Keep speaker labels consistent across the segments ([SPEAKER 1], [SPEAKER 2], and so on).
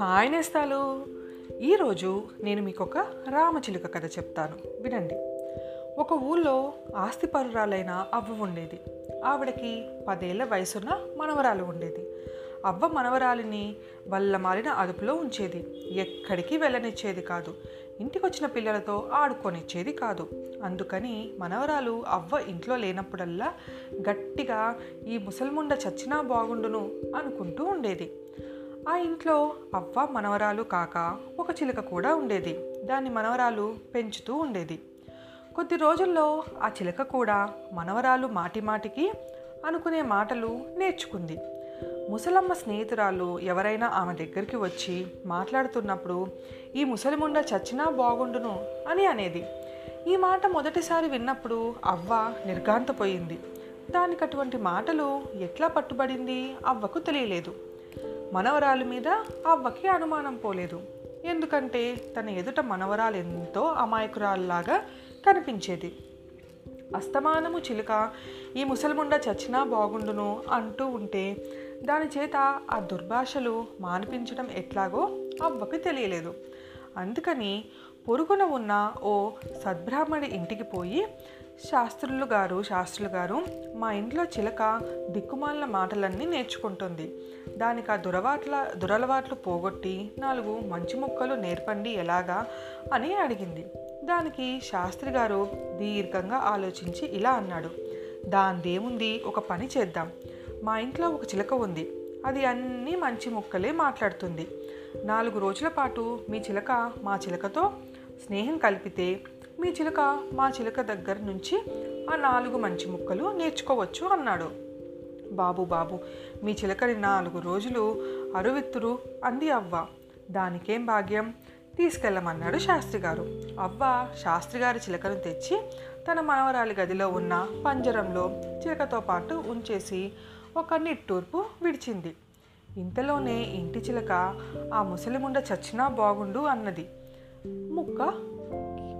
[SPEAKER 1] Hi నేస్తాలు. ఈరోజు నేను మీకు ఒక రామచిలుక కథ చెప్తాను. వినండి. ఒక ఊళ్ళో ఆస్తిపరురాలైన అవ్వ ఉండేది. ఆవిడకి పదేళ్ళ వయసున్న మనవరాలు ఉండేది. అవ్వ మనవరాలిని వల్ల మారిన అదుపులో ఉంచేది. ఎక్కడికి వెళ్ళనిచ్చేది కాదు. ఇంటికొచ్చిన పిల్లలతో ఆడుకొనిచ్చేది కాదు. అందుకని మనవరాలు అవ్వ ఇంట్లో లేనప్పుడల్లా గట్టిగా ఈ ముసల్ముండ చచ్చినా బాగుండును అనుకుంటూ ఉండేది. ఆ ఇంట్లో అవ్వ మనవరాలు కాక ఒక చిలుక కూడా ఉండేది. దాన్ని మనవరాలు పెంచుతూ ఉండేది. కొద్ది రోజుల్లో ఆ చిలుక కూడా మనవరాలు మాటి మాటికి అనుకునే మాటలు నేర్చుకుంది. ముసలమ్మ స్నేహితురాలు ఎవరైనా ఆమె దగ్గరికి వచ్చి మాట్లాడుతున్నప్పుడు ఈ ముసలిముండ చచ్చినా బాగుండును అని అనేది. ఈ మాట మొదటిసారి విన్నప్పుడు అవ్వ నిర్గాంతపోయింది దానికి అటువంటి మాటలు ఎట్లా పట్టుబడింది అవ్వకు తెలియలేదు. మనవరాలు మీద అవ్వకి అనుమానం పోలేదు. ఎందుకంటే తన ఎదుట మనవరాలు ఎంతో అమాయకురాల్లాగా కనిపించేది. అస్తమానము చిలుక ఈ ముసలిముండ చచ్చినా బాగుండును అంటూ ఉంటే దాని చేత ఆ దుర్భాషలు మానిపించడం ఎట్లాగో అవ్వకి తెలియలేదు. అందుకని పొరుగున ఉన్న ఓ సద్బ్రాహ్మడి ఇంటికి పోయి శాస్త్రులు గారు శాస్త్రులు గారు మా ఇంట్లో చిలక దిక్కుమాలిన మాటలన్నీ నేర్చుకుంటుంది. దానికి ఆ దురవాట్ల దురలవాట్లు పోగొట్టి నాలుగు మంచి మొక్కలు నేర్పండి ఎలాగా అని అడిగింది. దానికి శాస్త్రి గారు దీర్ఘంగా ఆలోచించి ఇలా అన్నాడు. దాందేముంది ఒక పని చేద్దాం. మా ఇంట్లో ఒక చిలక ఉంది. అది అన్నీ మంచి ముక్కలే మాట్లాడుతుంది. నాలుగు రోజుల పాటు మీ చిలక మా చిలకతో స్నేహం కలిపితే మీ చిలక మా చిలక దగ్గర నుంచి ఆ నాలుగు మంచి ముక్కలు నేర్చుకోవచ్చు అన్నాడు. బాబు బాబు మీ చిలకని నాలుగు రోజులు అరువిత్తురు అంది అవ్వ. దానికేం భాగ్యం? తీసుకెళ్ళమన్నాడు శాస్త్రి గారు. అవ్వ శాస్త్రి గారి చిలకను తెచ్చి తన మనవరాలి గదిలో ఉన్న పంజరంలో చిలకతో పాటు ఉంచేసి ఒక నిట్టూర్పు విడిచింది. ఇంతలోనే ఇంటి చిలక ఆ ముసలిముండ చచ్చినా బాగుండు అన్నది. ముక్క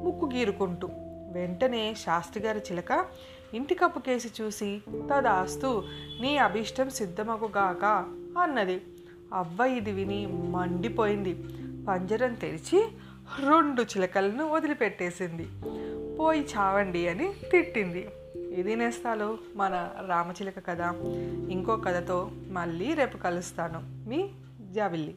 [SPEAKER 1] ముక్కు గీరుకుంటూ వెంటనే శాస్త్రి గారి చిలక ఇంటి కప్పు కేసి చూసి తదాస్తు నీ అభీష్టం సిద్ధమగుగాక అన్నది. అవ్వ ఇది విని మండిపోయింది. పంజరం తెరిచి రెండు చిలకలను వదిలిపెట్టేసింది. పోయి చావండి అని తిట్టింది. ఇది నేస్తాలు? మన రామచిలక కథ. ఇంకో కథతో మళ్ళీ రేపు కలుస్తాను. మీ జాబిల్లి